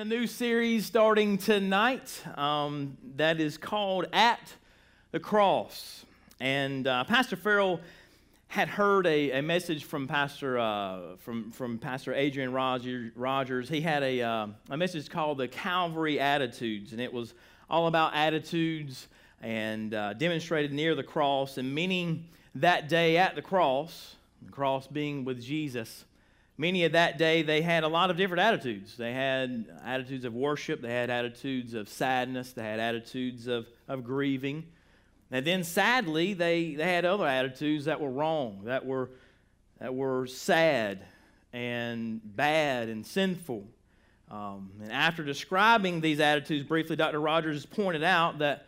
a new series starting tonight um, that is called At the Cross. And uh, Pastor Farrell had heard a, a message from Pastor, uh, from, from Pastor Adrian Rogers. He had a, uh, a message called The Calvary Attitudes, and it was all about attitudes and uh, demonstrated near the cross, and meaning that day at the cross, the cross being with Jesus many of that day they had a lot of different attitudes. They had attitudes of worship. They had attitudes of sadness. They had attitudes of, of grieving. And then sadly they, they had other attitudes that were wrong that were that were sad and bad and sinful. Um, and after describing these attitudes briefly dr rogers pointed out that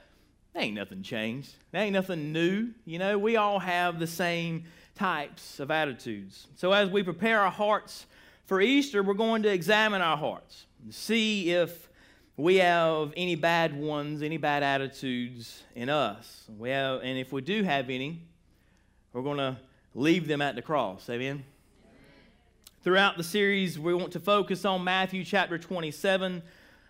ain't nothing changed. There ain't nothing new. You know we all have the same types of attitudes. So, as we prepare our hearts for Easter, we're going to examine our hearts and see if we have any bad ones, any bad attitudes in us. We have, and if we do have any, we're going to leave them at the cross. Amen? Throughout the series, we want to focus on Matthew chapter 27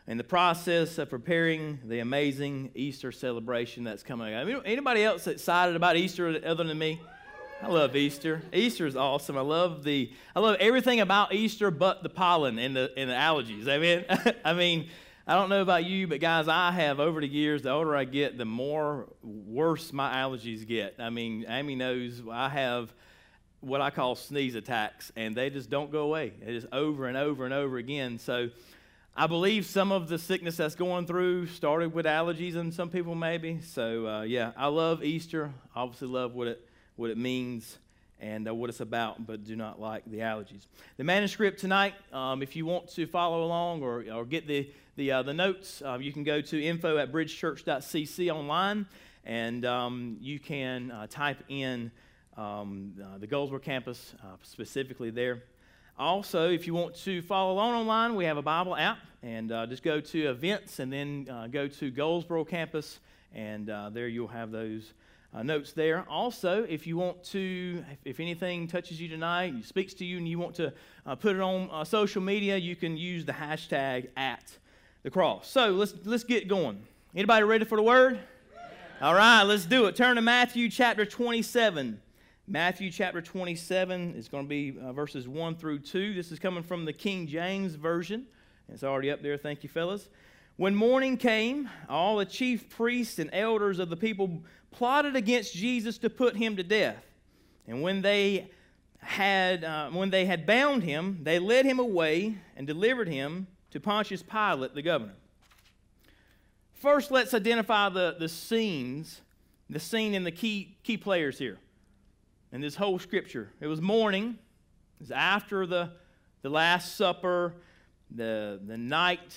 and the process of preparing the amazing Easter celebration that's coming up. Anybody else excited about Easter other than me? I love Easter. Easter is awesome. I love the I love everything about Easter but the pollen and the and the allergies. I mean, I mean, I don't know about you, but guys, I have over the years, the older I get, the more worse my allergies get. I mean, Amy knows I have what I call sneeze attacks, and they just don't go away. They just over and over and over again. So I believe some of the sickness that's going through started with allergies and some people maybe. So uh, yeah, I love Easter. Obviously love what it what it means and uh, what it's about, but do not like the allergies. The manuscript tonight, um, if you want to follow along or, or get the, the, uh, the notes, uh, you can go to info at bridgechurch.cc online and um, you can uh, type in um, uh, the Goldsboro campus uh, specifically there. Also, if you want to follow along online, we have a Bible app, and just go to events and then go to Goldsboro campus, and there you'll have those uh, notes there. Also, if you want to, if, if, anything touches you tonight, speaks to you, and you want to uh, put it on uh, social media, you can use the hashtag at the cross. So let's let's get going. Anybody ready for the word? Yeah. All right, let's do it. Turn to Matthew chapter 27. Matthew chapter 27 is going to be uh, verses 1 through 2. This is coming from the King James Version. It's already up there. Thank you, fellas. When morning came, all the chief priests and elders of the people plotted against Jesus to put him to death. And when they had, uh, when they had bound him, they led him away and delivered him to Pontius Pilate, the governor. First, let's identify the, the scenes, the scene and the key, key players here in this whole scripture. It was morning, it was after the, the Last Supper, the, the night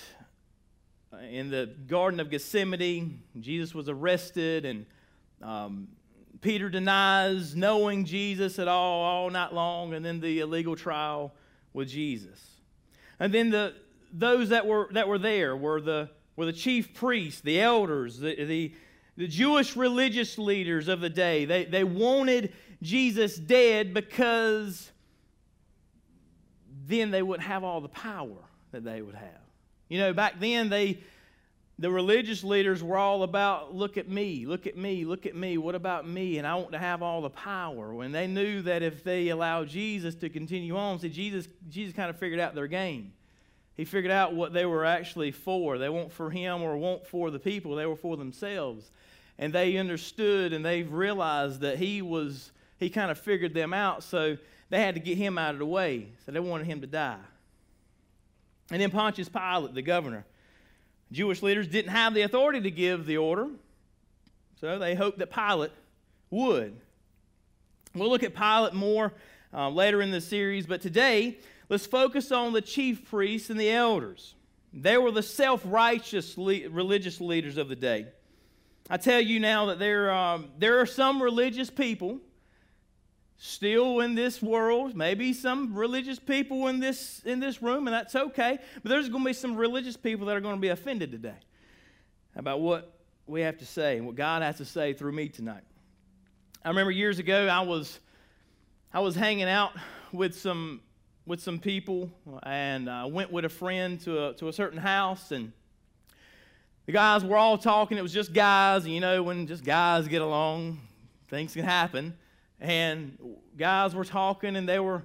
in the Garden of Gethsemane. Jesus was arrested and um, Peter denies knowing Jesus at all all night long, and then the illegal trial with Jesus. And then the, those that were, that were there were the, were the chief priests, the elders, the, the, the Jewish religious leaders of the day. They, they wanted Jesus dead because then they wouldn't have all the power that they would have. You know, back then they the religious leaders were all about look at me look at me look at me. What about me? And i want to have all the power. When they knew that if they allowed jesus to continue on see jesus jesus kind of figured out their game. He figured out what they were actually for. They weren't for him or weren't for the people. They were for themselves. And they understood and they've realized that he was he kind of figured them out so they had to get him out of the way. So they wanted him to die. And then pontius pilate the governor Jewish leaders didn't have the authority to give the order, so they hoped that Pilate would. We'll look at Pilate more uh, later in the series, but today let's focus on the chief priests and the elders. They were the self righteous le- religious leaders of the day. I tell you now that there, um, there are some religious people still in this world, maybe some religious people in this, in this room, and that's okay. But there's going to be some religious people that are going to be offended today about what we have to say and what God has to say through me tonight. I remember years ago, I was, I was hanging out with some with some people and I went with a friend to a, to a certain house and the guys were all talking. It was just guys. And you know, when just guys get along, things can happen. And guys were talking and they were,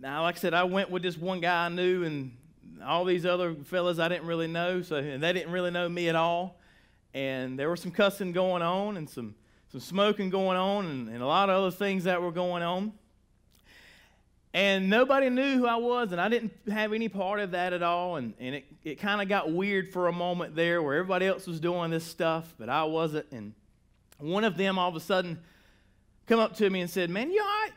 now, like I said, I went with this one guy I knew and all these other fellas I didn't really know. So, and they didn't really know me at all. And there was some cussing going on and some, some smoking going on and, and a lot of other things that were going on. And nobody knew who I was, and I didn't have any part of that at all. And, and it, it kind of got weird for a moment there where everybody else was doing this stuff, but I wasn't. And one of them all of a sudden come up to me and said, Man, you all right?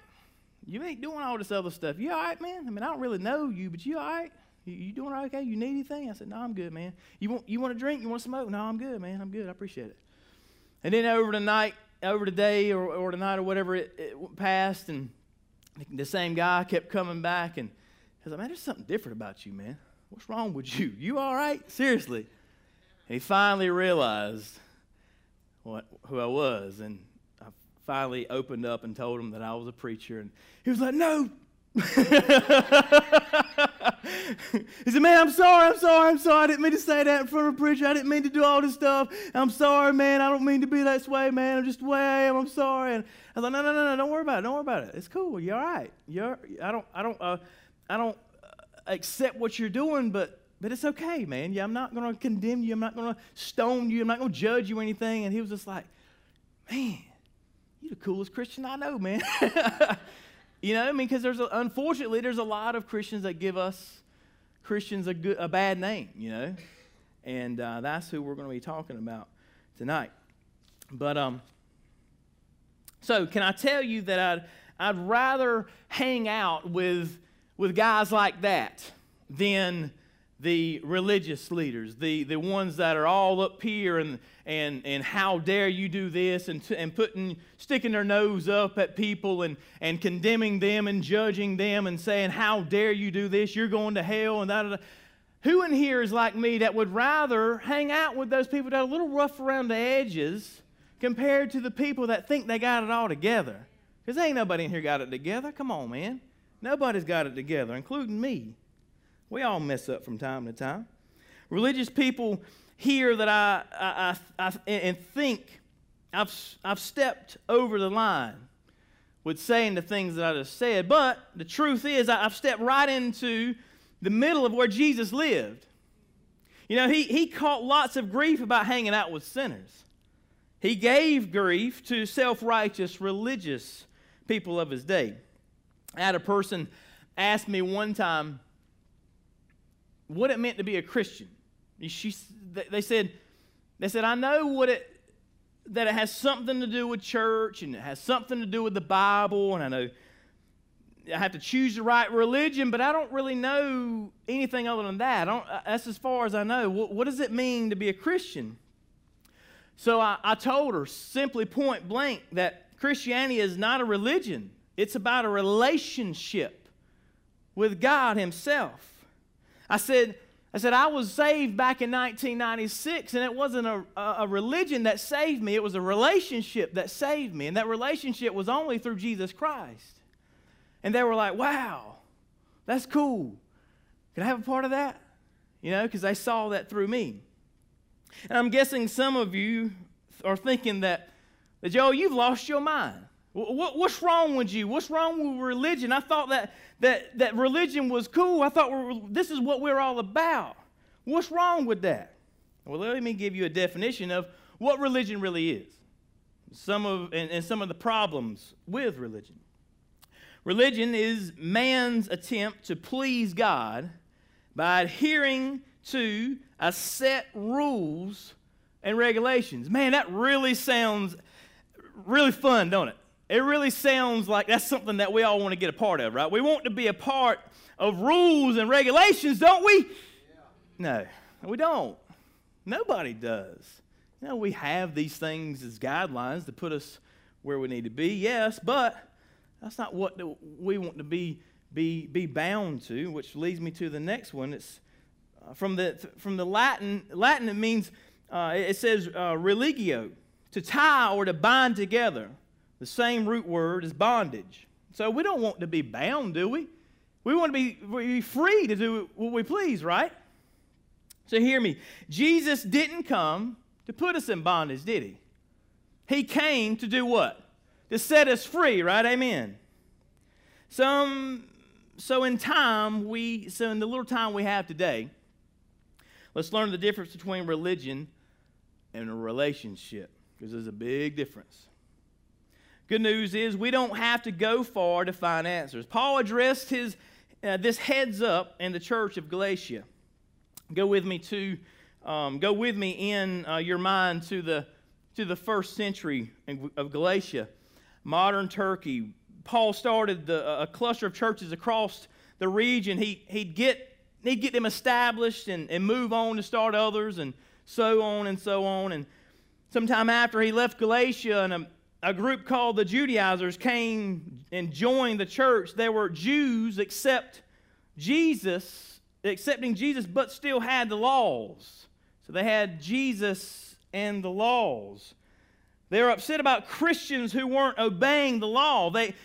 You ain't doing all this other stuff. You all right, man? I mean, I don't really know you, but you all right? You, doing okay? You need anything? I said, No, I'm good, man. You want, you want a drink? You want to smoke? No, I'm good, man. I'm good. I appreciate it. And then over the night, over the day or, or the night or whatever it, it passed, and the same guy kept coming back and I was like, man, there's something different about you, man. What's wrong with you? You all right? Seriously. And he finally realized what, who I was. And finally opened up and told him that I was a preacher. And he was like, no. he said, man, I'm sorry, I'm sorry, I'm sorry. I didn't mean to say that in front of a preacher. I didn't mean to do all this stuff. I'm sorry, man. I don't mean to be that way, man. I'm just the way I am. I'm sorry. And I was like, no, no, no, no, don't worry about it. Don't worry about it. It's cool. You're all right. You're, I don't, I don't, uh, I don't accept what you're doing, but, but it's okay, man. Yeah, I'm not going to condemn you. I'm not going to stone you. I'm not going to judge you or anything. And he was just like, man, you're the coolest Christian I know, man. you know, I mean, because there's a, unfortunately there's a lot of Christians that give us Christians a good, a bad name, you know, and uh, that's who we're going to be talking about tonight. But um, so, can I tell you that I'd, I'd rather hang out with, with guys like that than the religious leaders, the, the ones that are all up here and, and, and how dare you do this and, and putting, sticking their nose up at people and, and condemning them and judging them and saying, How dare you do this? You're going to hell and that. Who in here is like me that would rather hang out with those people that are a little rough around the edges compared to the people that think they got it all together. Because ain't nobody in here got it together. Come on, man. Nobody's got it together, including me. We all mess up from time to time. Religious people hear that I, I, I, I and think I've, I've stepped over the line with saying the things that I just said, but the truth is I've stepped right into the middle of where Jesus lived. You know, he, he caught lots of grief about hanging out with sinners. He gave grief to self righteous religious people of his day. I had a person ask me one time what it meant to be a Christian. She, they said, they said, I know what it, that it has something to do with church and it has something to do with the Bible, and I know I have to choose the right religion, but I don't really know anything other than that. that's as far as I know. What, what does it mean to be a Christian? So I, I told her simply point blank that Christianity is not a religion, it's about a relationship with God Himself. I said, I said, I was saved back in 1996, and it wasn't a, a, religion that saved me, it was a relationship that saved me. And that relationship was only through Jesus Christ. And they were like, wow, that's cool. Can I have a part of that? You know, because they saw that through me. And I'm guessing some of you are thinking that, that Joe, you've lost your mind. What, what's wrong with you? What's wrong with religion? I thought that, that, that religion was cool. I thought this is what we're all about. What's wrong with that? Well, let me give you a definition of what religion really is. Some of, and, and some of the problems with religion. Religion is man's attempt to please God by adhering to a set rules and regulations. Man, that really sounds really fun, don't it? It really sounds like that's something that we all want to get a part of, right? We want to be a part of rules and regulations, don't we? No, we don't. Nobody does. You know, we have these things as guidelines to put us where we need to be, yes, but that's not what we want to be, be, be bound to, which leads me to the next one. It's uh, from the, from the Latin, Latin it means, uh, it says uh, religio, to tie or to bind together. The same root word is bondage. So we don't want to be bound, do we? we want to be, be free to do what we please, right? So hear me. Jesus didn't come to put us in bondage, did he? He came to do what? To set us free, right? Amen. Some so in time we so in the little time we have today, let's learn the difference between religion and a relationship because there's a big difference. Good news is we don't have to go far to find answers. Paul addressed his uh, this heads up in the church of Galatia. Go with me to um, go with me in uh, your mind to the to the first century of Galatia, modern Turkey. Paul started the, a cluster of churches across the region. He, he'd, get, he'd get them established and, and move on to start others and so on and so on. And sometime after he left Galatia, and a, group called the Judaizers came and joined the church. They were Jews, except Jesus, accepting Jesus, but still had the laws. So they had Jesus and the laws. They were upset about Christians who weren't obeying the law. They,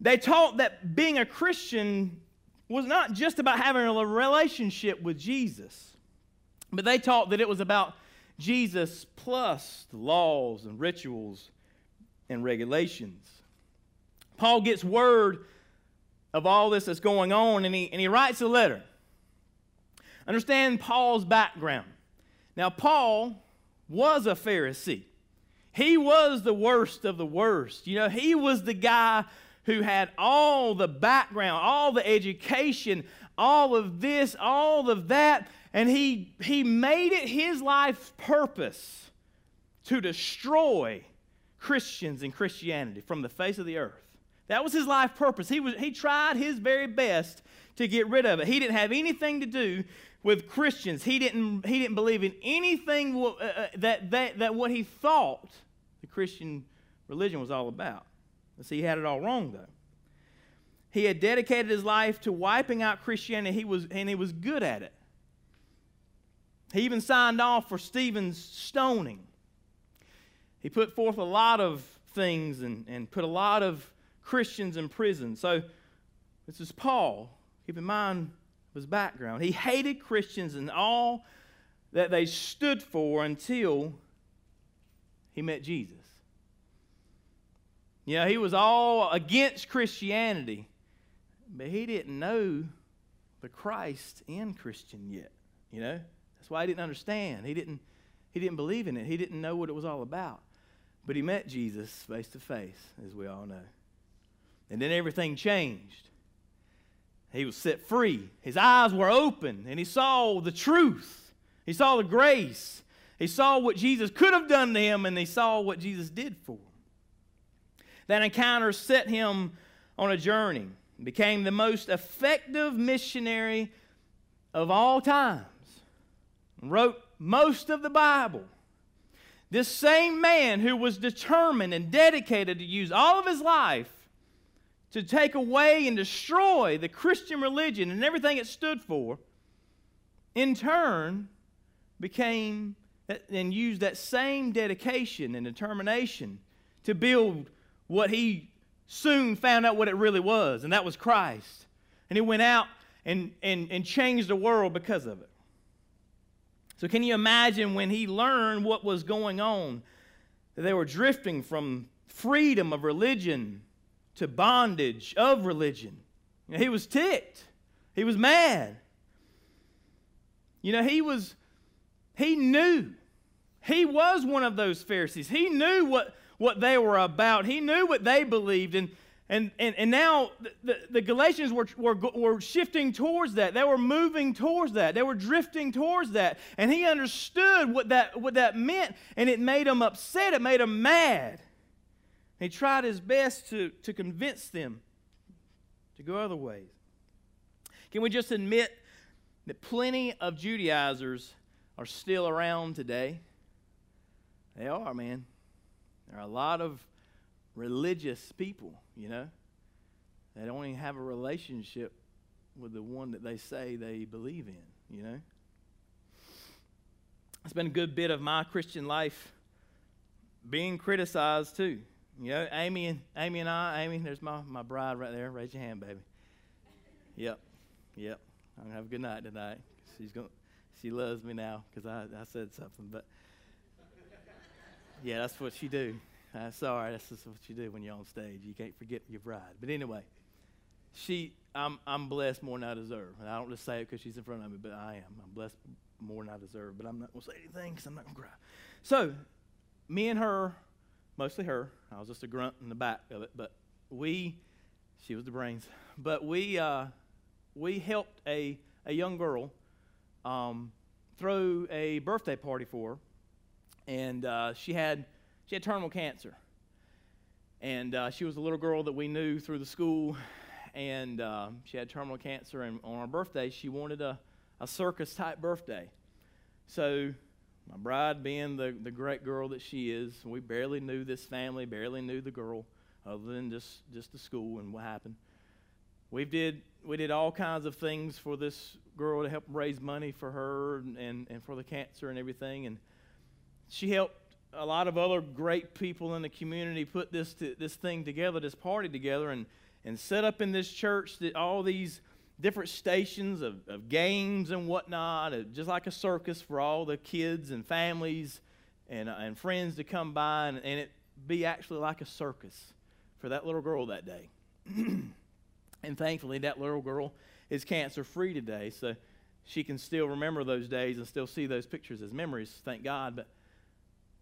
they taught that being a Christian was not just about having a relationship with Jesus, but they taught that it was about Jesus plus the laws and rituals and regulations. Paul gets word of all this that's going on, and he, and he writes a letter. Understand Paul's background. Now, Paul was a Pharisee. He was the worst of the worst. You know, he was the guy who had all the background, all the education, all of this, all of that, and he, he made it his life's purpose to destroy Christians and Christianity from the face of the earth. That was his life purpose. He, was, he tried his very best to get rid of it. He didn't have anything to do with Christians. He didn't, he didn't believe in anything uh, uh, that, that, that what he thought the Christian religion was all about. See, he had it all wrong, though. He had dedicated his life to wiping out Christianity, he was, and he was good at it. He even signed off for Stephen's stoning. He put forth a lot of things and, and put a lot of Christians in prison. So, this is Paul. Keep in mind his background. He hated Christians and all that they stood for until he met Jesus. Yeah, he was all against Christianity, but he didn't know the Christ in Christian yet. You know, that's why he didn't understand. He didn't, he didn't believe in it. He didn't know what it was all about. But he met Jesus face to face, as we all know. And then everything changed. He was set free. His eyes were open, and he saw the truth. He saw the grace. He saw what Jesus could have done to him, and he saw what Jesus did for him. That encounter set him on a journey, became the most effective missionary of all times, wrote most of the Bible. This same man who was determined and dedicated to use all of his life to take away and destroy the Christian religion and everything it stood for, in turn became and used that same dedication and determination to build what he soon found out what it really was, and that was Christ. And he went out and, and, and changed the world because of it. So, can you imagine when he learned what was going on? They were drifting from freedom of religion to bondage of religion. He was ticked, he was mad. You know, he was, he knew. He was one of those Pharisees. He knew what what they were about. He knew what they believed. And, and, and, and now the, the Galatians were, were, were shifting towards that. They were moving towards that. They were drifting towards that. And he understood what that, what that meant, and it made him upset. It made him mad. He tried his best to, to convince them to go other ways. Can we just admit that plenty of Judaizers are still around today? They are, man. There are a lot of religious people, you know, They don't even have a relationship with the one that they say they believe in, you know. It's been a good bit of my Christian life being criticized too. You know, Amy and Amy and I, Amy, there's my, my bride right there. Raise your hand, baby. Yep. Yep. I'm gonna have a good night tonight. She's going. She loves me now because I, I said something. But yeah, that's what she do. Uh, sorry, that's just what you do when you're on stage. You can't forget your bride. But anyway, she. I'm I'm blessed more than I deserve. And I don't just say it because she's in front of me, but I am. I'm blessed more than I deserve. But I'm not gonna say anything because I'm not gonna cry. So, me and her, mostly her. I was just a grunt in the back of it, but we. She was the brains. But we. Uh, we helped a, a young girl um, throw a birthday party for her, and uh, she had she had terminal cancer, and uh, she was a little girl that we knew through the school, and uh, she had terminal cancer, and on her birthday she wanted a, a circus type birthday, so. My bride, being the, the great girl that she is, we barely knew this family, barely knew the girl, other than just, just the school and what happened. We did we did all kinds of things for this girl to help raise money for her and, and, and for the cancer and everything. And she helped a lot of other great people in the community put this to, this thing together, this party together, and and set up in this church that all these different stations of, of games and whatnot, uh, just like a circus for all the kids and families and, uh, and friends to come by, and, and it be actually like a circus for that little girl that day. And thankfully, that little girl is cancer free today, so she can still remember those days and still see those pictures as memories, thank God. But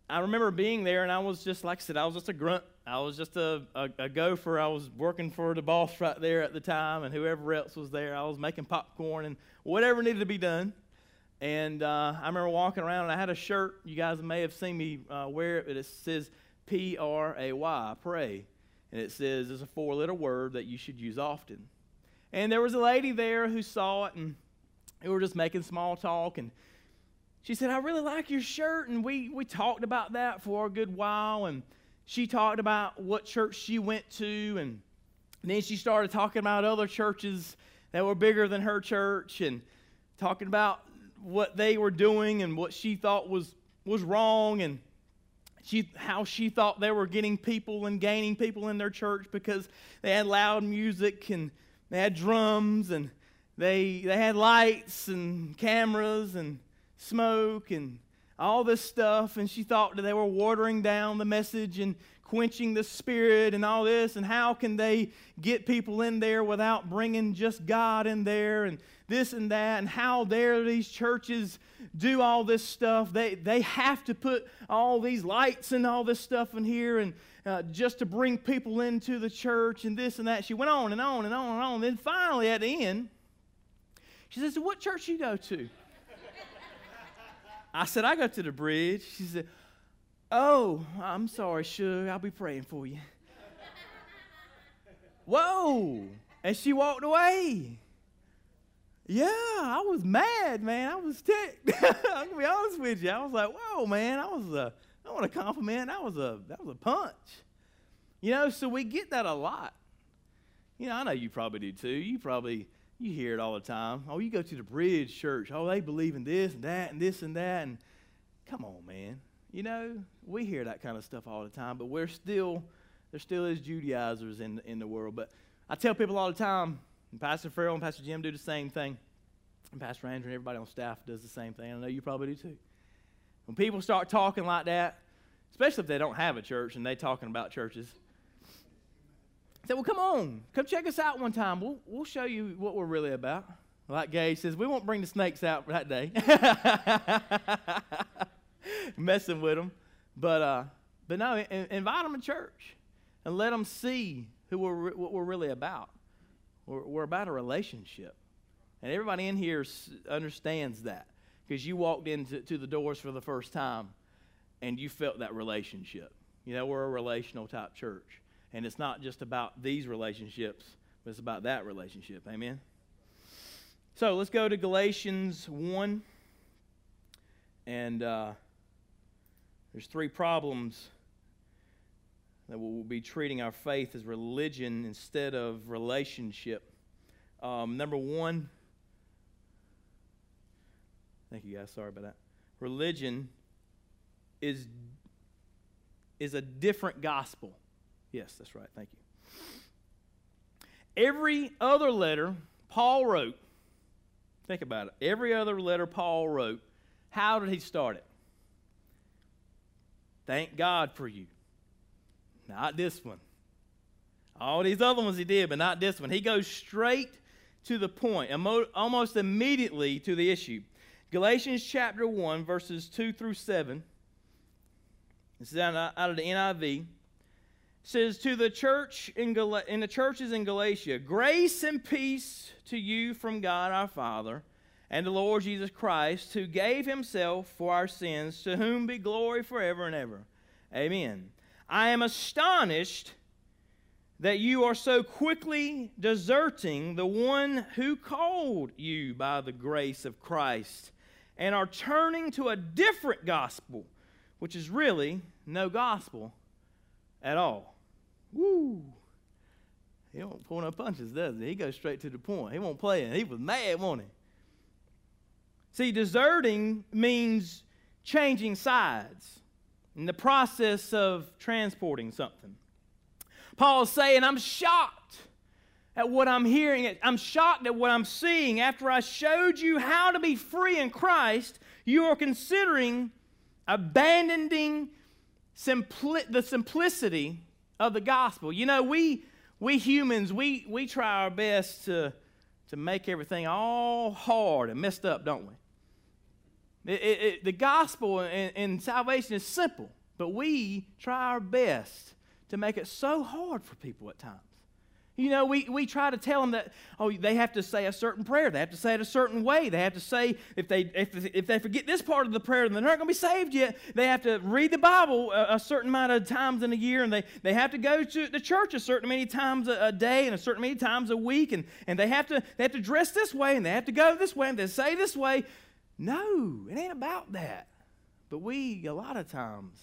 I remember being there, and I was just, like I said, I was just a grunt. I was just a, a, a gopher. I was working for the boss right there at the time, and whoever else was there. I was making popcorn and whatever needed to be done. And uh, I remember walking around, and I had a shirt. You guys may have seen me uh, wear it, but it says P R A Y, pray. And it says it's a four letter word that you should use often. And there was a lady there who saw it, and we were just making small talk. And she said, I really like your shirt. And we, we talked about that for a good while. And she talked about what church she went to. And then she started talking about other churches that were bigger than her church and talking about what they were doing and what she thought was, was wrong. And she, how she thought they were getting people and gaining people in their church because they had loud music and they had drums and they, they had lights and cameras and smoke and all this stuff. And she thought that they were watering down the message and quenching the spirit and all this. And how can they get people in there without bringing just God in there and this and that? And how dare these churches do all this stuff. They, they have to put all these lights and all this stuff in here and uh, just to bring people into the church and this and that. She went on and on and on and on. Then finally, at the end, she says, What church you go to? I said, I got to the bridge. She said, Oh, I'm sorry, Sugar. I'll be praying for you. Whoa! And she walked away. Yeah, I was mad, man. I was ticked. I'm gonna be honest with you. I was like, "Whoa, man! I was a, I want to compliment. That was a, that was a punch." You know, so we get that a lot. You know, I know you probably do too. You probably you hear it all the time. Oh, you go to the Bridge Church. Oh, they believe in this and that and this and that. And come on, man. You know, we hear that kind of stuff all the time, but we're still there still is Judaizers in in the world. But I tell people all the time and Pastor Farrell and Pastor Jim do the same thing. And Pastor Andrew and everybody on staff does the same thing. I know you probably do too. When people start talking like that, especially if they don't have a church and they talking about churches, say, well, come on, come check us out one time. We'll, we'll show you what we're really about. Like Gage says, we won't bring the snakes out that day. Messing with them. But, uh, but no, invite them to church and let them see who we're, what we're really about. We're, we're about a relationship. And everybody in here understands that because you walked into to the doors for the first time and you felt that relationship. You know, we're a relational type church. And it's not just about these relationships, but it's about that relationship. Amen? So let's go to Galatians 1. And uh, there's three problems that we'll be treating our faith as religion instead of relationship. Um, number one, thank you guys, sorry about that. Religion is, is a different gospel. Yes, that's right, thank you. Every other letter Paul wrote, think about it, every other letter Paul wrote, how did he start it? Thank God for you. Not this one. All these other ones he did, but not this one. He goes straight to the point, almost immediately to the issue. Galatians chapter 1, verses 2 through 7. This is out of the NIV. Says to the church in, Gal- in the churches in Galatia, grace and peace to you from God our Father and the Lord Jesus Christ, who gave himself for our sins, to whom be glory forever and ever. Amen. I am astonished that you are so quickly deserting the one who called you by the grace of Christ and are turning to a different gospel, which is really no gospel at all. Woo! He won't pull no punches, does he? He goes straight to the point. He won't play it. He was mad, won't he? See, deserting means changing sides in the process of transporting something. Paul's saying, I'm shocked at what I'm hearing. I'm shocked at what I'm seeing. After I showed you how to be free in Christ, you are considering abandoning simpli- the simplicity of the gospel. You know, we, we humans, we, we try our best to, to make everything all hard and messed up, don't we? It, it, it, the gospel and, and salvation is simple, but we try our best to make it so hard for people at times. You know, we, we try to tell them that, oh, they have to say a certain prayer. They have to say it a certain way. They have to say, if they, if, if they forget this part of the prayer, then they're not going to be saved yet. They have to read the Bible a, a, certain amount of times in a year, and they, they have to go to the church a certain many times a, a, day and a certain many times a week, and, and they, have to, they have to dress this way, and they have to go this way, and they say this way. No, it ain't about that. But we, a lot of times,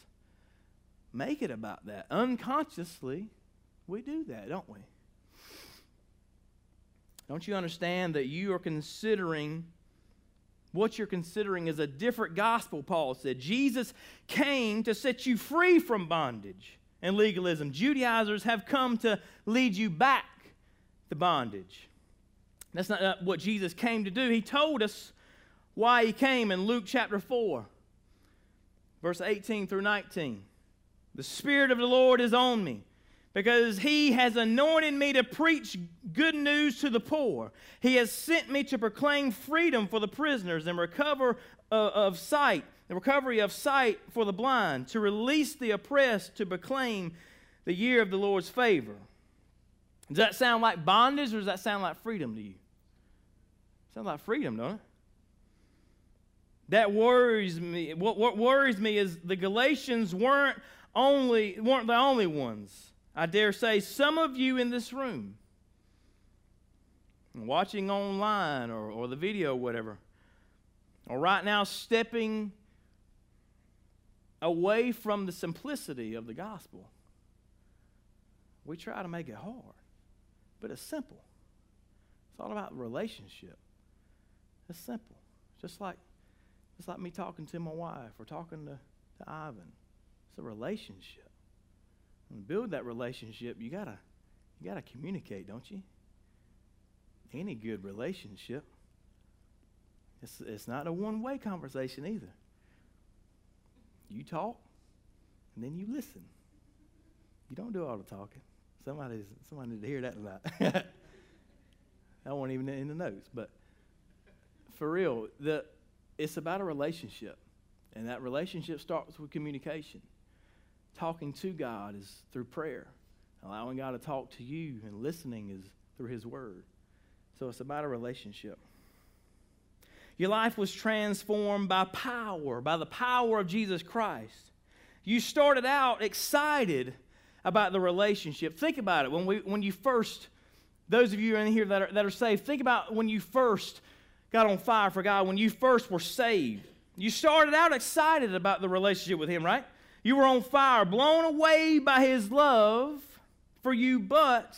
make it about that. Unconsciously, we do that, don't we? Don't you understand that you are considering what you're considering is a different gospel, Paul said. Jesus came to set you free from bondage and legalism. Judaizers have come to lead you back to bondage. That's not uh, what Jesus came to do. He told us why he came in Luke chapter 4, verse 18 through 19. The Spirit of the Lord is on me because he has anointed me to preach good news to the poor. He has sent me to proclaim freedom for the prisoners and recover uh, of sight, the recovery of sight for the blind, to release the oppressed, to proclaim the year of the Lord's favor. Does that sound like bondage or does that sound like freedom to you? Sounds like freedom, don't it? That worries me. What, what worries me is the Galatians weren't only weren't the only ones. I dare say some of you in this room, watching online or, or the video, or whatever, are right now stepping away from the simplicity of the gospel. We try to make it hard, but it's simple. It's all about relationship. It's simple. Just like it's like me talking to my wife or talking to, to Ivan. It's a relationship. And build that relationship, you gotta you gotta communicate, don't you? Any good relationship. It's, it's not a one-way conversation either. You talk, and then you listen. You don't do all the talking. Somebody's somebody need to hear that tonight. I wasn't even in the notes, but for real, the it's about a relationship. And that relationship starts with communication. Talking to God is through prayer. Allowing God to talk to you and listening is through His Word. So it's about a relationship. Your life was transformed by power, by the power of Jesus Christ. You started out excited about the relationship. Think about it. When, we, when you first, those of you in here that are, that are saved, think about when you first got on fire for God when you first were saved. You started out excited about the relationship with Him, right? You were on fire, blown away by His love for you, but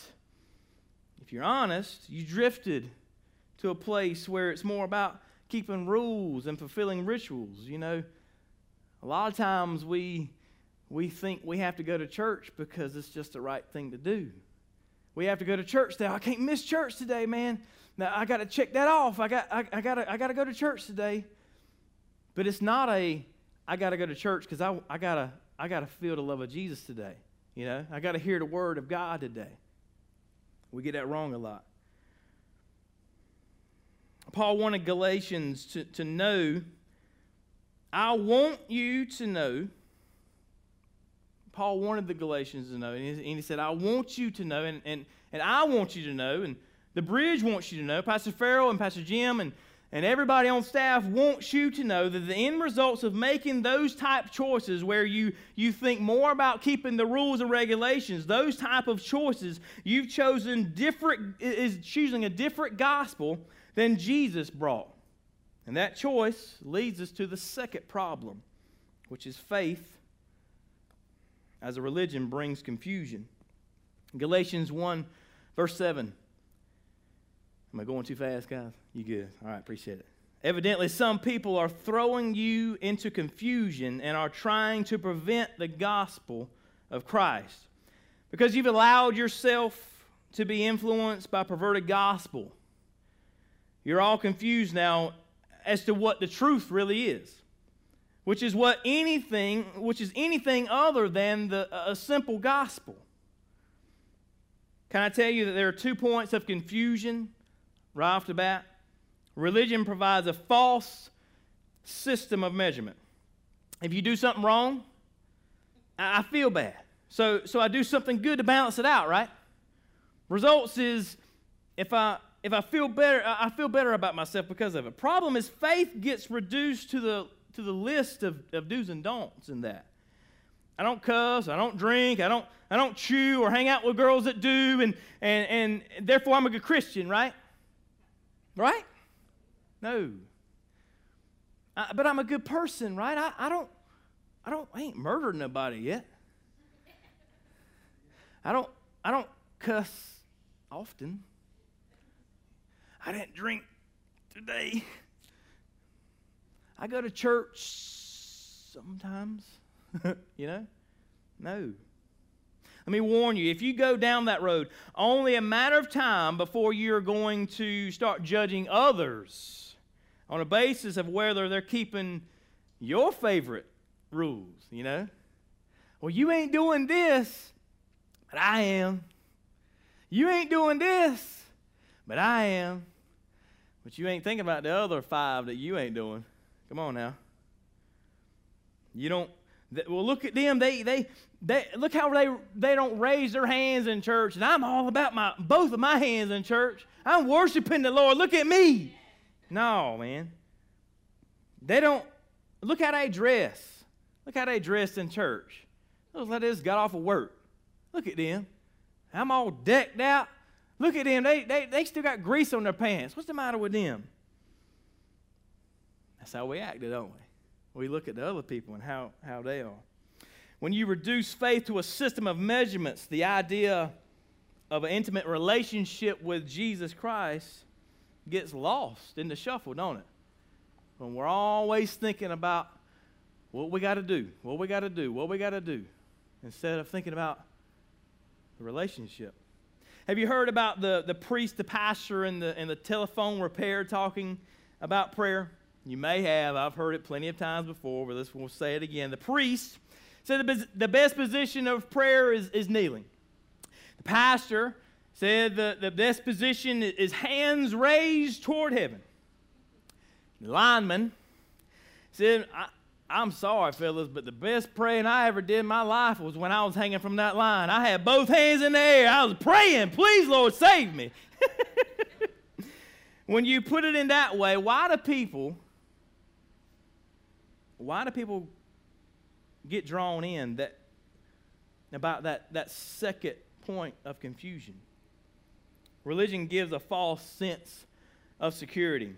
if you're honest, you drifted to a place where it's more about keeping rules and fulfilling rituals. You know, a lot of times we we think we have to go to church because it's just the right thing to do. We have to go to church now. I can't miss church today, man Now I got to check that off. I got I, I got I got to go to church today. But it's not a I got to go to church because I I got to I got to feel the love of Jesus today. You know, I got to hear the word of God today. We get that wrong a lot. Paul wanted Galatians to, to know, I want you to know. Paul wanted the Galatians to know, and he, and he said, I want you to know, and, and, and I want you to know, and the bridge wants you to know. Pastor Farrell and Pastor Jim and and everybody on staff wants you to know that the end results of making those type choices where you, you think more about keeping the rules and regulations, those type of choices, you've chosen different, is choosing a different gospel than Jesus brought. And that choice leads us to the second problem, which is faith as a religion brings confusion. Galatians 1, verse 7. Am I going too fast, guys? You good? All right, appreciate it. Evidently, some people are throwing you into confusion and are trying to prevent the gospel of Christ because you've allowed yourself to be influenced by perverted gospel. You're all confused now as to what the truth really is, which is what anything, which is anything other than the, a simple gospel. Can I tell you that there are two points of confusion right off the bat. Religion provides a false system of measurement. If you do something wrong, I feel bad. So, so I do something good to balance it out, right? Results is if I if I feel better, I feel better about myself because of it. Problem is faith gets reduced to the to the list of, of do's and don'ts in that. I don't cuss, I don't drink, I don't I don't chew or hang out with girls that do, and and and therefore I'm a good Christian, right? Right? No. I, but I'm a good person, right? I, I don't, I don't, I ain't murdered nobody yet. I don't, I don't cuss often. I didn't drink today. I go to church sometimes, you know? No. Let me warn you if you go down that road, only a matter of time before you're going to start judging others on a basis of whether they're keeping your favorite rules, you know? Well, you ain't doing this, but I am. You ain't doing this, but I am. But you ain't thinking about the other five that you ain't doing. Come on now. You don't, well, look at them. They, they, they, look how they, they don't raise their hands in church. And I'm all about my, both of my hands in church. I'm worshiping the Lord. Look at me. No, man. They don't, look how they dress. Look how they dress in church. Those like this got off of work. Look at them. I'm all decked out. Look at them. They, they, they still got grease on their pants. What's the matter with them? That's how we acted, don't we? We look at the other people and how, how they are. When you reduce faith to a system of measurements, the idea of an intimate relationship with Jesus Christ gets lost in the shuffle, don't it? When we're always thinking about what we got to do, what we got to do, what we got to do, instead of thinking about the relationship. Have you heard about the, the priest, the pastor, and the, and the telephone repair talking about prayer? You may have. I've heard it plenty of times before, but let's we'll say it again. The priest said the, the best position of prayer is, is kneeling. The pastor said the, the best position is hands raised toward heaven. The lineman said, I, am sorry, fellas, but the best praying I ever did in my life was when I was hanging from that line. I had both hands in the air. I was praying, please, Lord, save me. when you put it in that way, why do people why do people get drawn in that about that, that second point of confusion? Religion gives a false sense of security.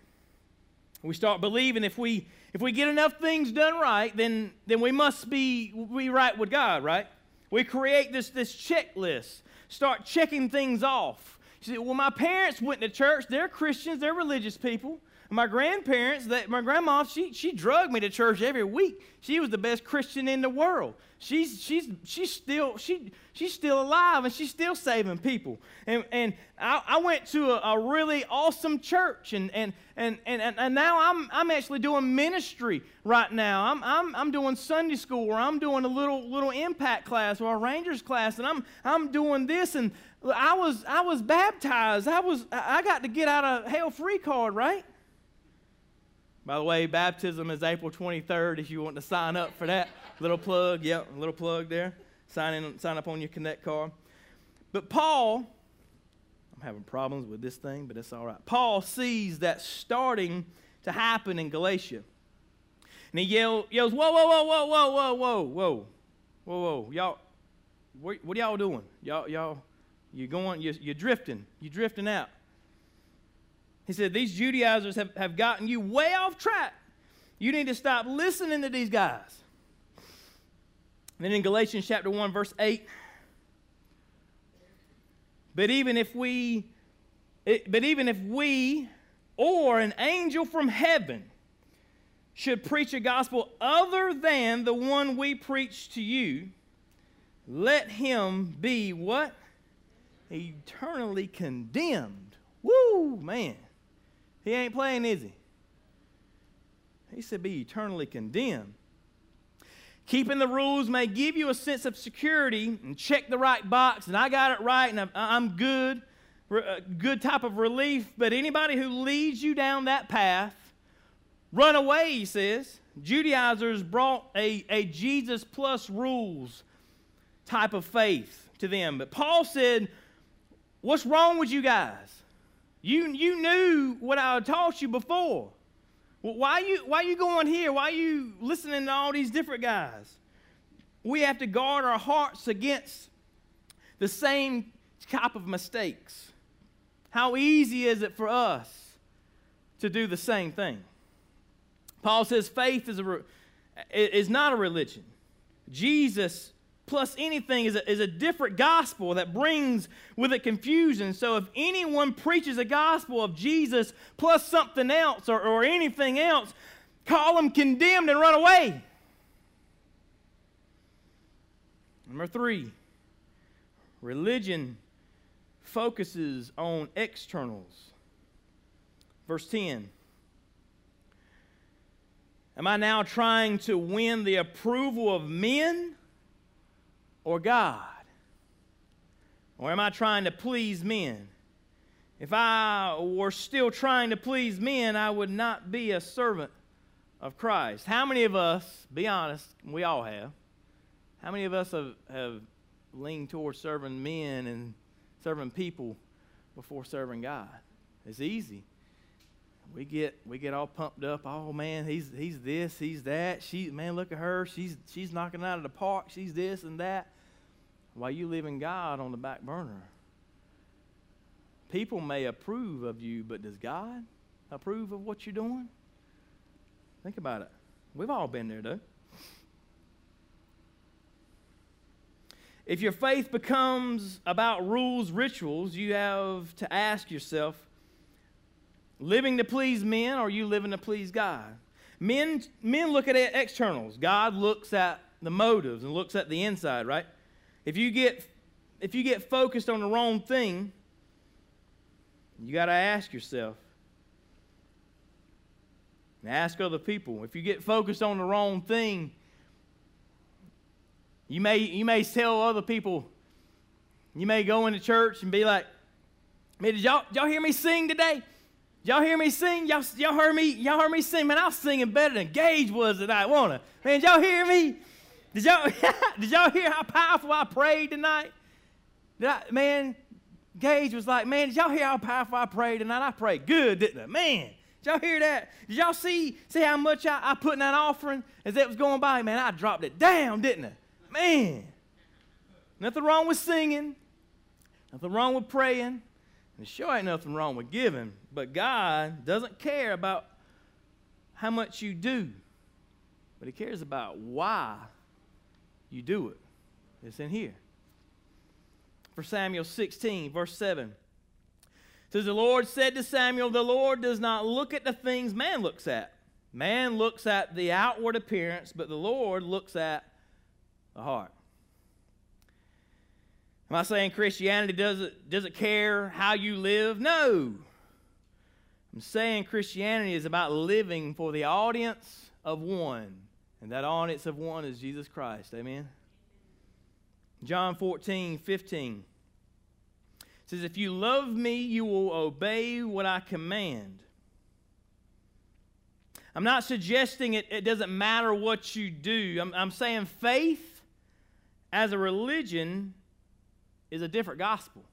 We start believing if we if we get enough things done right, then then we must be we right with God, right? We create this this checklist, start checking things off. You say, well, my parents went to church, they're Christians, they're religious people. My grandparents, that my grandma, she, she drugged me to church every week. She was the best Christian in the world. She's, she's, she's, still, she, she's still alive and she's still saving people. And, and I, I went to a, a, really awesome church, and, and, and, and, and now I'm, I'm actually doing ministry right now. I'm, I'm, I'm doing Sunday school, or I'm doing a little, little impact class or a Rangers class, and I'm, I'm doing this. And I was, I was baptized. I, was, I got to get out of hell free card, right? By the way, baptism is April 23rd if you want to sign up for that. little plug, yep, a little plug there. Sign, in, sign up on your Connect card. But Paul, I'm having problems with this thing, but it's all right. Paul sees that starting to happen in Galatia. And he yell, yells, Whoa, whoa, whoa, whoa, whoa, whoa, whoa, whoa, whoa, whoa. Y'all, what, what are y'all doing? Y'all, y'all, you're going, you're, you're drifting. You're drifting out. He said, These Judaizers have, have gotten you way off track. You need to stop listening to these guys. And then in Galatians chapter 1, verse 8, but even if we, eh, but even if we or an angel from heaven should preach a gospel other than the one we preach to you, let him be what? Eternally condemned. Woo, man. He ain't playing, is he? He said, be eternally condemned. Keeping the rules may give you a sense of security and check the right box, and I got it right, and I'm good, uh, good type of relief. But anybody who leads you down that path, run away, he says. Judaizers brought a, a Jesus plus rules type of faith to them. But Paul said, What's wrong with you guys? You, you knew what I taught you before. Well, why, you, why you going here? Why are you listening to all these different guys? We have to guard our hearts against the same type of mistakes. How easy is it for us to do the same thing? Paul says faith is, a, is not a religion. Jesus plus anything is a, is a different gospel that brings with it confusion. So if anyone preaches a gospel of Jesus plus something else or, or anything else, call them condemned and run away. Number three, religion focuses on externals. Verse 10. Am I now trying to win the approval of men or God? Or am I trying to please men? If I were still trying to please men, I would not be a servant of Christ. How many of us, be honest, we all have, how many of us have, have leaned towards serving men and serving people before serving God? It's easy. We get we get all pumped up. Oh man, he's he's this, he's that. She man, look at her. She's she's knocking out of the park. She's this and that while you in God on the back burner. People may approve of you, but does God approve of what you're doing? Think about it. We've all been there, though. If your faith becomes about rules, rituals, you have to ask yourself living to please men or are you living to please God? Men, men look at externals, God looks at the motives and looks at the inside, right? If you get if you get focused on the wrong thing, you got to ask yourself. And ask other people. If you get focused on the wrong thing, you may you may tell other people. You may go into church and be like, "Man, did y'all y'all hear me sing today? Y'all hear me sing? Y'all, y'all heard me? Y'all heard me sing? Man, I was singing better than Gage was tonight, wanna? Man, y'all hear me? Did y'all, did y'all hear how powerful I prayed tonight? Did I, man, Gage was like, man, did y'all hear how powerful I prayed tonight? I prayed good, didn't I? Man, did y'all hear that? Did y'all see, see how much I, I put in that offering as it was going by? Man, I dropped it down, didn't I? Man, nothing wrong with singing, nothing wrong with praying, and sure ain't nothing wrong with giving, but God doesn't care about how much you do, but He cares about why you do it. It's in here. For Samuel 16, verse 7. It says, The Lord said to Samuel, The Lord does not look at the things man looks at. Man looks at the outward appearance, but the Lord looks at the heart. Am I saying Christianity doesn't, doesn't care how you live? No. I'm saying Christianity is about living for the audience of one, and that audience of one is Jesus Christ. Amen? John 14, 15 says, If you love me, you will obey what I command. I'm not suggesting it, it doesn't matter what you do. I'm, I'm saying faith as a religion is a different gospel.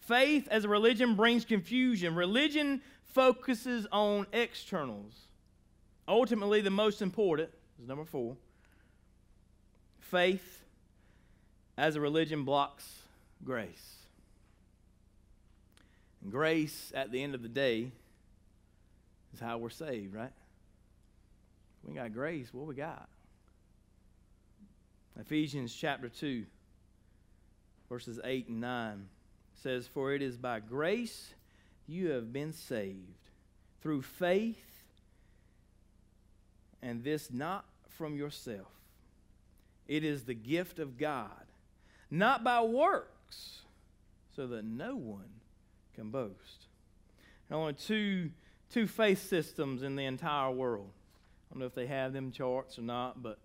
Faith as a religion brings confusion. Religion focuses on externals. Ultimately, the most important is number four faith as a religion blocks grace. And grace, at the end of the day, is how we're saved, right? We got grace, what we got? Ephesians chapter 2, verses 8 and 9 says, For it is by grace you have been saved, through faith, and this not from yourself. It is the gift of God, not by works, so that no one can boast. There are only two, two faith systems in the entire world. I don't know if they have them charts or not, but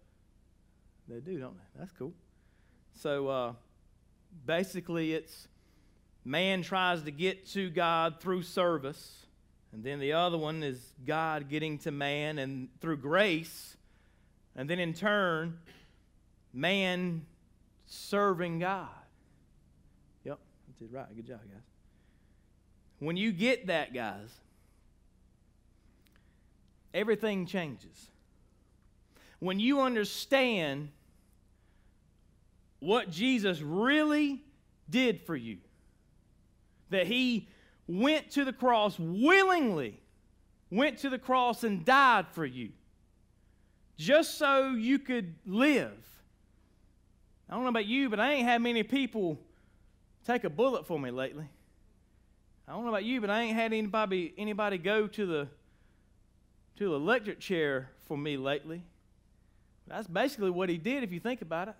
they do, don't they? That's cool. So uh, basically, it's man tries to get to God through service, and then the other one is God getting to man and through grace, and then in turn, man serving God. Yep, that's it right. Good job, guys. When you get that, guys, everything changes. When you understand what Jesus really did for you, that he went to the cross willingly, went to the cross and died for you, just so you could live. I don't know about you, but I ain't had many people take a bullet for me lately. I don't know about you, but I ain't had anybody anybody go to the to the electric chair for me lately. That's basically what he did if you think about it.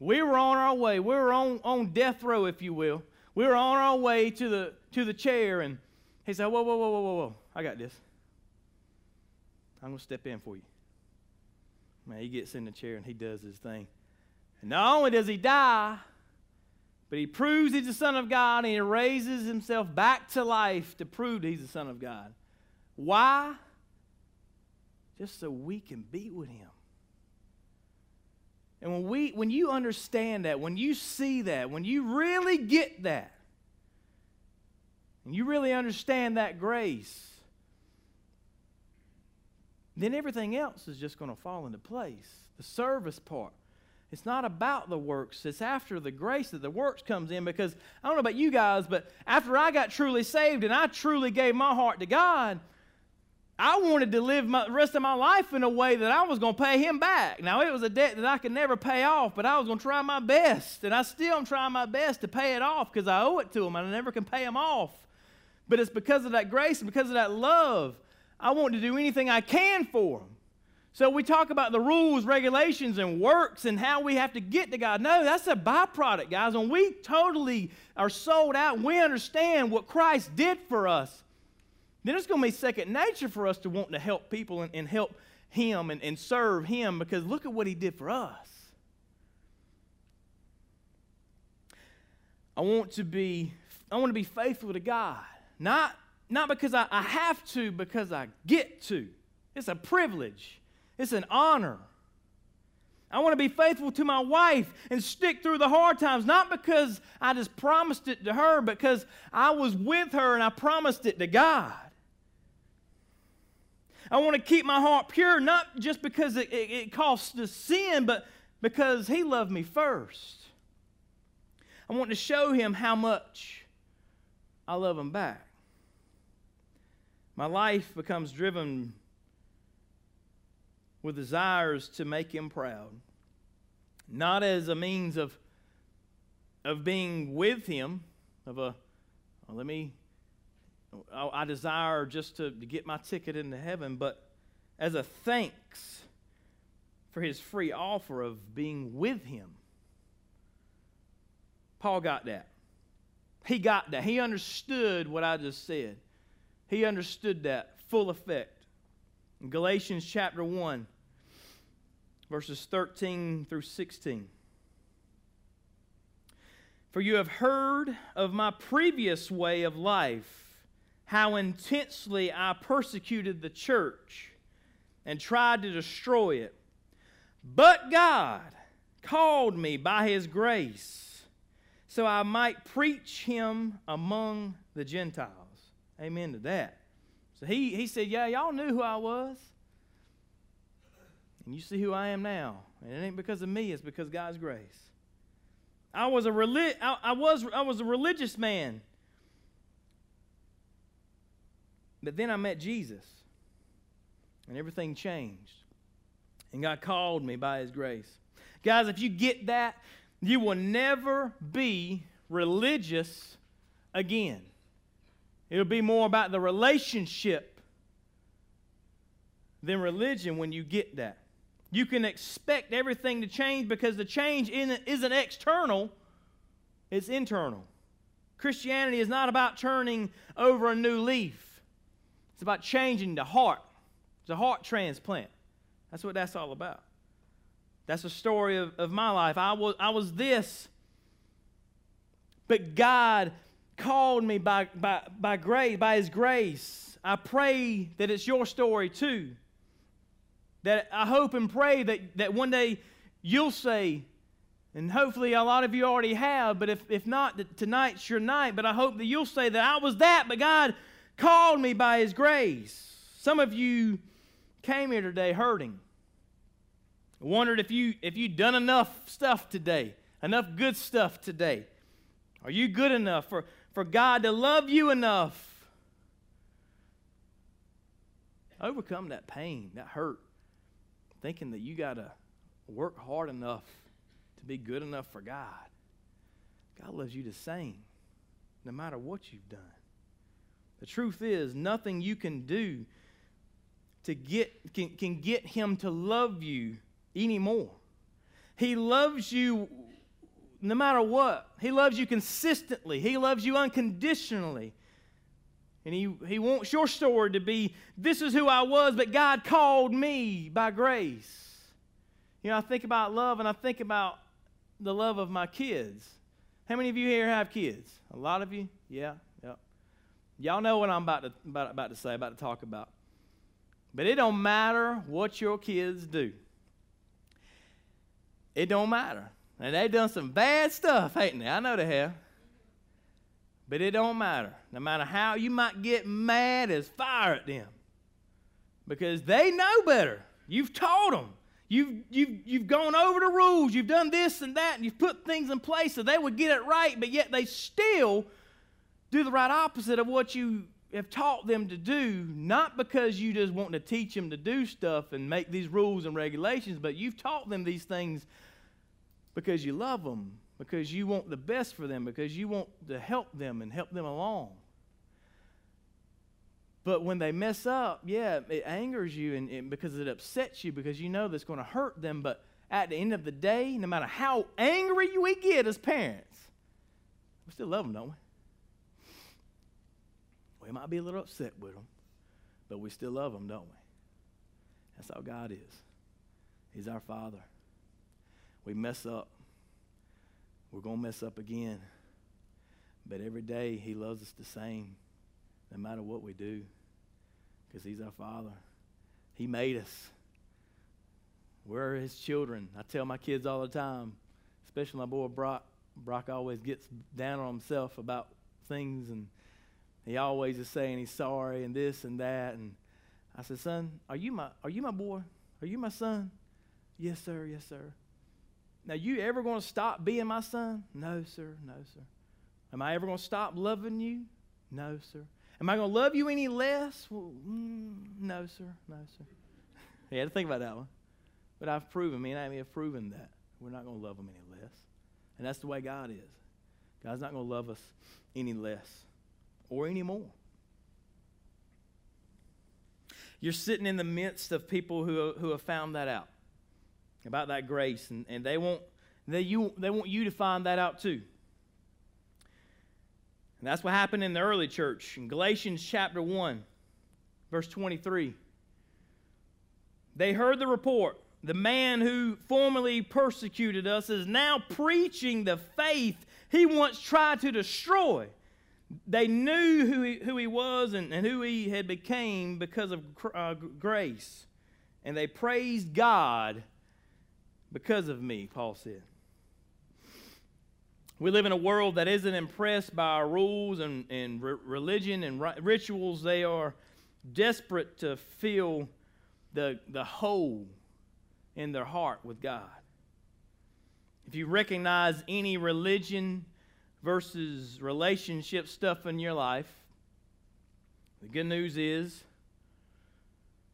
We were on our way. We were on, on death row, if you will. We were on our way to the to the chair, and he said, Whoa, whoa, whoa, whoa, whoa, whoa. I got this. I'm gonna step in for you. Man, he gets in the chair and he does his thing. And not only does he die, but he proves he's the Son of God and he raises himself back to life to prove that he's the Son of God. Why? Just so we can be with him. And when, we, when you understand that, when you see that, when you really get that, and you really understand that grace, then everything else is just going to fall into place. The service part, it's not about the works. It's after the grace that the works comes in because I don't know about you guys, but after I got truly saved and I truly gave my heart to God, I wanted to live the rest of my life in a way that I was going to pay him back. Now, it was a debt that I could never pay off, but I was going to try my best. And I still am trying my best to pay it off because I owe it to him and I never can pay him off. But it's because of that grace and because of that love, I want to do anything I can for him. So we talk about the rules, regulations, and works and how we have to get to God. No, that's a byproduct, guys. When we totally are sold out we understand what Christ did for us, then it's going to be second nature for us to want to help people and, and help Him and, and serve Him because look at what He did for us. I want to be, I want to be faithful to God. Not, not because I, I have to, because I get to. It's a privilege. It's an honor. I want to be faithful to my wife and stick through the hard times, not because I just promised it to her, because I was with her and I promised it to God. I want to keep my heart pure, not just because it, it, it costs to sin, but because He loved me first. I want to show Him how much I love Him back. My life becomes driven with desires to make him proud, not as a means of, of being with him, of a, well, let me, I, desire just to, to get my ticket into heaven, but as a thanks for his free offer of being with him. Paul got that. He got that. He understood what I just said. He understood that full effect. In Galatians chapter 1, verses 13 through 16. For you have heard of my previous way of life, how intensely I persecuted the church and tried to destroy it. But God called me by his grace so I might preach him among the Gentiles. Amen to that. So he, he said, Yeah, y'all knew who I was. And you see who I am now. And it ain't because of me, it's because God's grace. I was a, relig- I, I was, I was a religious man. But then I met Jesus. And everything changed. And God called me by His grace. Guys, if you get that, you will never be religious again. It'll be more about the relationship than religion when you get that. You can expect everything to change because the change isn't external, it's internal. Christianity is not about turning over a new leaf, it's about changing the heart. It's a heart transplant. That's what that's all about. That's the story of, of my life. I was, I was this, but God called me by, by, by grace, by His grace. I pray that it's your story too. That I hope and pray that, that one day you'll say, and hopefully a lot of you already have, but if, if not, tonight's your night. But I hope that you'll say that I was that, but God called me by His grace. Some of you came here today hurting. Wondered if you if you'd done enough stuff today, enough good stuff today. Are you good enough for, for God to love you enough? Overcome that pain, that hurt, thinking that you gotta work hard enough to be good enough for God. God loves you the same, no matter what you've done. The truth is, nothing you can do to get, can, can get him to love you anymore. He loves you no matter what. He loves you consistently. He loves you unconditionally. And he, he wants your story to be this is who I was, but God called me by grace. You know, I think about love and I think about the love of my kids. How many of you here have kids? A lot of you? Yeah, yeah. Y'all know what I'm about to, about, about to say, about to talk about. But it don't matter what your kids do. It don't matter. And they done some bad stuff, ain't they? I know they have. But it don't matter. No matter how you might get mad as fire at them. Because they know better. You've taught them. You've, you've, you've gone over the rules. You've done this and that, and you've put things in place so they would get it right, but yet they still do the right opposite of what you have taught them to do, not because you just want to teach them to do stuff and make these rules and regulations, but you've taught them these things because you love them, because you want the best for them, because you want to help them and help them along. But when they mess up, yeah, it angers you and, because it upsets you because you know that's going to hurt them. But at the end of the day, no matter how angry we get as parents, we still love them, don't we? We might be a little upset with them, but we still love them, don't we? That's how God is. He's our Father. We mess up. We're going to mess up again. But every day, He loves us the same, no matter what we do, because He's our Father. He made us. We're His children. I tell my kids all the time, especially my boy Brock. Brock always gets down on himself about things and he always is saying he's sorry and this and that. And I said, son, are you my, are you my boy? Are you my son? Yes, sir. Yes, sir. Now, you ever going to stop being my son? No, sir. No, sir. Am I ever going to stop loving you? No, sir. Am I going to love you any less? Well, mm, no, sir. No, sir. you had to think about that one. But I've proven, me and Amy have proven that. We're not going to love them any less. And that's the way God is. God's not going to love us any less. Or anymore. You're sitting in the midst of people who, who have found that out about that grace, and, and they, want, they, you, they want you to find that out too. And that's what happened in the early church. In Galatians chapter 1, verse 23, they heard the report. The man who formerly persecuted us is now preaching the faith he once tried to destroy. They knew who he, who he was and, and who he had became because of uh, grace. And they praised God because of me, Paul said. We live in a world that isn't impressed by our rules and, and re- religion and ri- rituals. They are desperate to fill the, the hole in their heart with God. If you recognize any religion versus relationship stuff in your life, the good news is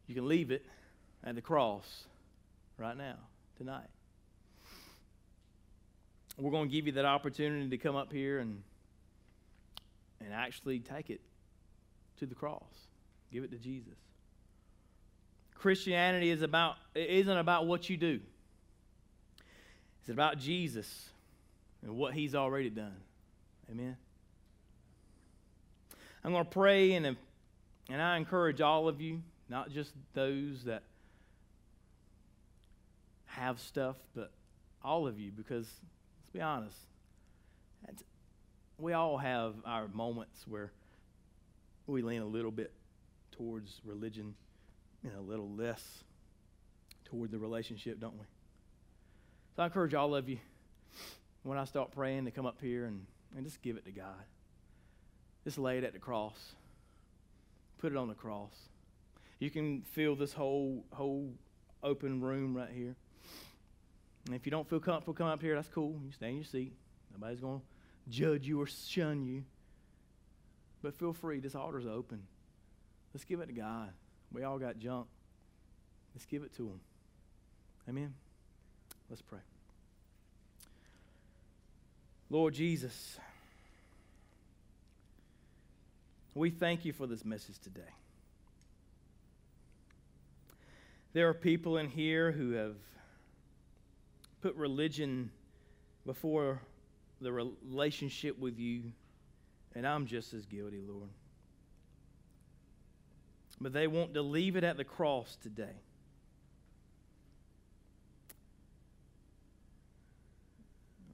you can leave it at the cross right now, tonight. We're going to give you that opportunity to come up here and, and actually take it to the cross. Give it to Jesus. Christianity is about, it isn't about what you do. It's about Jesus and what he's already done. Amen. I'm going to pray, and, and I encourage all of you, not just those that have stuff, but all of you, because let's be honest, we all have our moments where we lean a little bit towards religion and a little less toward the relationship, don't we? So I encourage all of you, when I start praying, to come up here and and just give it to God. Just lay it at the cross. Put it on the cross. You can feel this whole whole open room right here. And if you don't feel comfortable coming up here, that's cool. You stay in your seat. Nobody's going to judge you or shun you. But feel free. This altar's open. Let's give it to God. We all got junk. Let's give it to Him. Amen. Let's pray. Lord Jesus, we thank you for this message today. There are people in here who have put religion before the relationship with you, and I'm just as guilty, Lord. But they want to leave it at the cross today.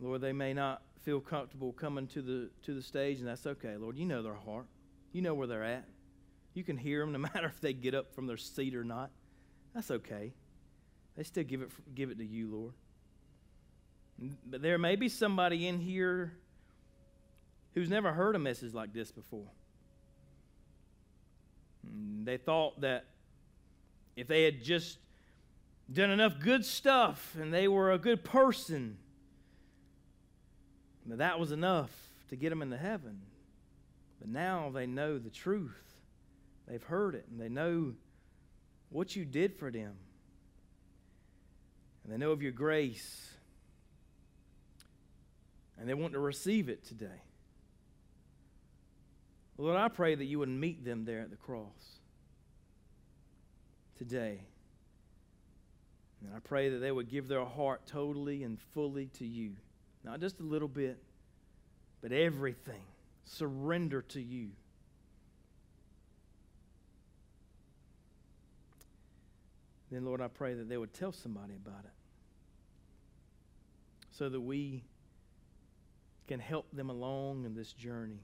Lord, they may not feel comfortable coming to the to the stage, and that's okay, Lord. You know their heart. You know where they're at. You can hear them no matter if they get up from their seat or not. That's okay. They still give it give it to you, Lord. But there may be somebody in here who's never heard a message like this before. They thought that if they had just done enough good stuff and they were a good person, that was enough to get them into heaven. But now they know the truth. They've heard it and they know what you did for them. And they know of your grace. And they want to receive it today. Lord, I pray that you would meet them there at the cross today. And I pray that they would give their heart totally and fully to you. Not just a little bit, but everything. Surrender to you. Then, Lord, I pray that they would tell somebody about it so that we can help them along in this journey.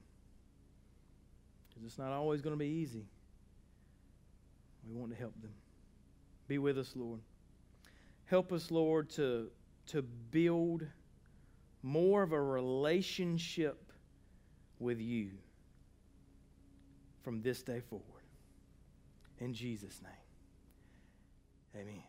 Because it's not always going to be easy. We want to help them. Be with us, Lord. Help us, Lord, to, to build more of a relationship with you from this day forward. In Jesus' name, amen.